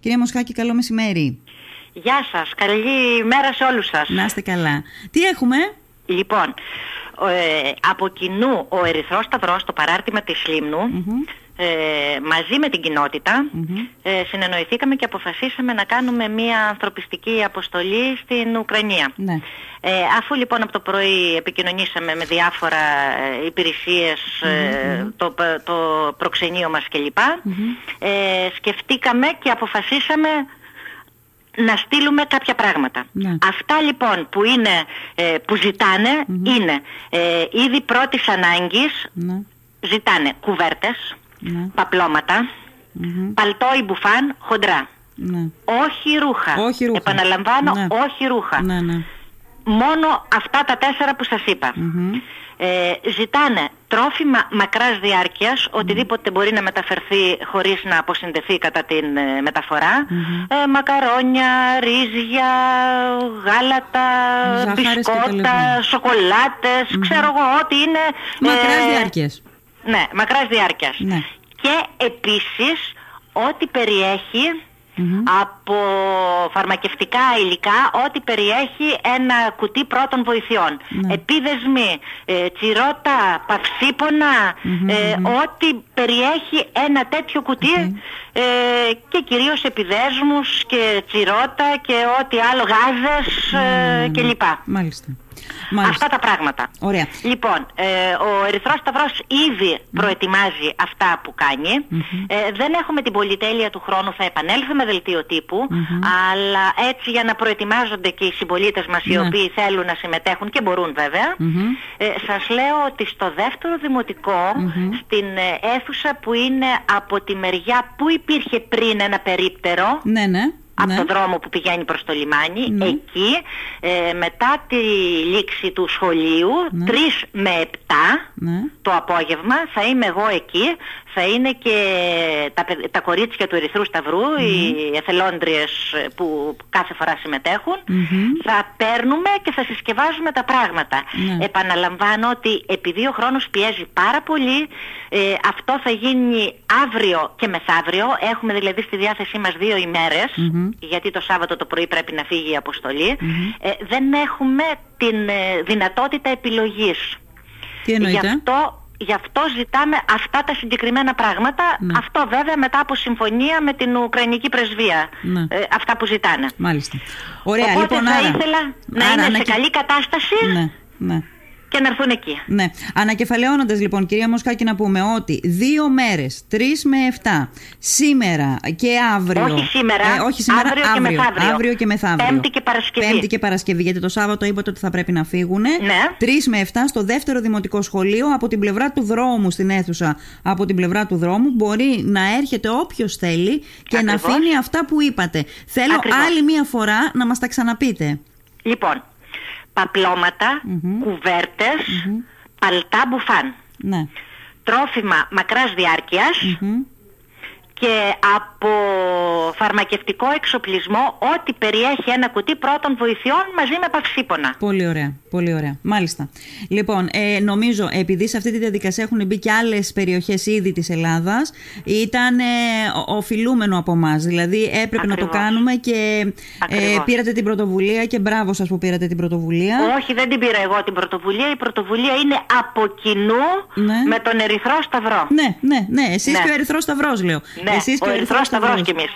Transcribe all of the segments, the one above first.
Κυρία Μοσχάκη, καλό μεσημέρι. Γεια σας, καλή μέρα σε όλους σας. Να είστε καλά. Τι έχουμε; Λοιπόν, ε, από κοινού ο Ερυθρός Σταυρός στο παράρτημα της Λίμνου ε, μαζί με την κοινότητα ε, συνεννοηθήκαμε και αποφασίσαμε να κάνουμε μια ανθρωπιστική αποστολή στην Ουκρανία. Ναι. Ε, αφού λοιπόν από το πρωί επικοινωνήσαμε με διάφορα ε, υπηρεσίες, ε, το, το προξενείο μας κλπ. Ε, σκεφτήκαμε και αποφασίσαμε να στείλουμε κάποια πράγματα. Ναι. Αυτά λοιπόν που, είναι, ε, που ζητανε είναι ε, ήδη πρώτης ανάγκης Ναι. ζητάνε κουβέρτες, Ναι. παπλώματα, παλτό ή μπουφάν χοντρά. Ναι. Όχι ρούχα. Όχι ρούχα. Επαναλαμβάνω, Ναι. όχι ρούχα. Ναι, ναι. Μόνο αυτά τα τέσσερα που σας είπα. Ε, ζητάνε τρόφιμα μακράς διάρκειας, οτιδήποτε μπορεί να μεταφερθεί χωρίς να αποσυνδεθεί κατά την ε, μεταφορά. Ε, μακαρόνια, ρύζια, γάλατα, Ζάχαρες και τα μπισκότα, λοιπά. σοκολάτες, ξέρω εγώ ό,τι είναι... Μακράς ε, διάρκειας. Ναι, μακράς διάρκειας. Ναι. Και επίσης ό,τι περιέχει από φαρμακευτικά υλικά, ό,τι περιέχει ένα κουτί πρώτων βοηθειών. Ναι. Επίδεσμοι, ε, τσιρότα, παυσίπονα, ε, ό,τι περιέχει ένα τέτοιο κουτί ε, και κυρίως επιδέσμους και τσιρότα και ό,τι άλλο γάζες ε, κλπ. Μάλιστα. Μάλιστα. Αυτά τα πράγματα. Ωραία. Λοιπόν, ε, ο Ερυθρός Σταυρός ήδη προετοιμάζει αυτά που κάνει. Ε, δεν έχουμε την πολυτέλεια του χρόνου, θα επανέλθουμε με δελτίο τύπου, αλλά έτσι για να προετοιμάζονται και οι συμπολίτες μας οι Ναι. οποίοι θέλουν να συμμετέχουν και μπορούν βέβαια. Ε, σας λέω ότι στο δεύτερο δημοτικό, στην ε, αίθουσα που είναι από τη μεριά που υπήρχε πριν ένα περίπτερο, Ναι, ναι. Από ναι. τον δρόμο που πηγαίνει προς το λιμάνι, Ναι. εκεί ε, μετά τη λήξη του σχολείου, 3 με 7 Ναι. το απόγευμα θα είμαι εγώ εκεί, θα είναι και τα, παιδ- τα κορίτσια του Ερυθρού Σταυρού, οι εθελόντριες ε, που κάθε φορά συμμετέχουν, θα παίρνουμε και θα συσκευάζουμε τα πράγματα. Ναι. Επαναλαμβάνω ότι επειδή ο χρόνος πιέζει πάρα πολύ, ε, αυτό θα γίνει αύριο και μεθαύριο. Έχουμε δηλαδή στη διάθεσή μας δύο ημέρες, γιατί το Σάββατο το πρωί πρέπει να φύγει η αποστολή. Ε, δεν έχουμε την ε, δυνατότητα επιλογής. Τι εννοείτε; Γι' αυτό, γι' αυτό ζητάμε αυτά τα συγκεκριμένα πράγματα. Ναι. Αυτό βέβαια μετά από συμφωνία με την Ουκρανική Πρεσβεία. Ναι. Ε, αυτά που ζητάνε. Μάλιστα. Ωραία, Οπότε λοιπόν, θα άρα. ήθελα να άρα είναι σε ανακε- καλή κατάσταση Ναι, ναι. Και να έρθουν εκεί. Ναι. Ανακεφαλαιώνοντας λοιπόν, κυρία Μοσχάκη, να πούμε ότι δύο μέρες, 3 με 7, σήμερα και αύριο. Όχι σήμερα, Ε, όχι σήμερα, αύριο και μεθαύριο. Αύριο και μεθαύριο. Πέμπτη και Παρασκευή. Πέμπτη και Παρασκευή, γιατί το Σάββατο είπατε ότι θα πρέπει να φύγουν. Ναι. 3 με 7 στο δεύτερο δημοτικό σχολείο από την πλευρά του δρόμου, στην αίθουσα από την πλευρά του δρόμου. Μπορεί να έρχεται όποιος θέλει και να Ακριβώς. αφήνει αυτά που είπατε. Θέλω Ακριβώς. άλλη μία φορά να μας τα ξαναπείτε. Λοιπόν, παπλώματα, κουβέρτες, παλτά μπουφάν, Ναι. τρόφιμα μακράς διάρκειας και από φαρμακευτικό εξοπλισμό ό,τι περιέχει ένα κουτί πρώτων βοηθειών μαζί με παυσίπονα. Πολύ ωραία, πολύ ωραία. Μάλιστα. Λοιπόν, ε, νομίζω επειδή σε αυτή τη διαδικασία έχουν μπει και άλλες περιοχές ήδη της Ελλάδας, ήταν ε, ο- οφειλούμενο από εμά. Δηλαδή έπρεπε να το Ακριβώς. κάνουμε και ε, Ακριβώς. πήρατε την πρωτοβουλία και μπράβο σας που πήρατε την πρωτοβουλία. Όχι, δεν την πήρα εγώ την πρωτοβουλία. Η πρωτοβουλία είναι από κοινού Ναι. με τον Ερυθρό Σταυρό. Ναι, ναι, ναι. Εσείς Ναι. και ο Ερυθρός Σταυρός, λέω. Ναι, Εσείς ο Ερυθρός Σταυρός κι εμείς.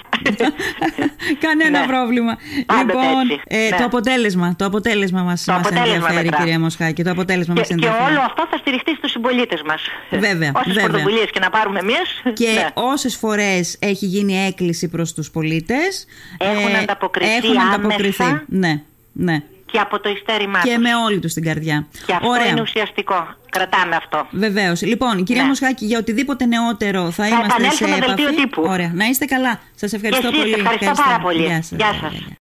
Κανένα Ναι. πρόβλημα. Πάντοτε λοιπόν, έτσι. ε, Ναι. το αποτέλεσμα, το αποτέλεσμα μας, Το μας αποτέλεσμα ενδιαφέρει, μετρά. κυρία Μοσχάκη. Το αποτέλεσμα Και, μας και ενδιαφέρει. όλο αυτό θα στηριχτεί στους συμπολίτες μας. Βέβαια, Όσες βέβαια. πρωτοβουλίες και να πάρουμε εμείς. Και ναι. όσες φορές έχει γίνει έκκληση προς τους πολίτες Έχουν ε, ανταποκριθεί έχουν ανταποκριθεί. άμεσα. Ναι, ναι. Και από το ιστέρημά Και τους. με όλη τους την καρδιά. Και αυτό Ωραία. είναι ουσιαστικό. Κρατάμε αυτό. Βεβαίως. Λοιπόν, κυρία Ναι. Μοσχάκη, για οτιδήποτε νεότερο θα, είμαστε σε επανέλθω με επαφή. δελτίο τύπου. Ωραία. Να είστε καλά. Σας ευχαριστώ Και εσείς, πολύ. ευχαριστώ πάρα πολύ. Γεια σας.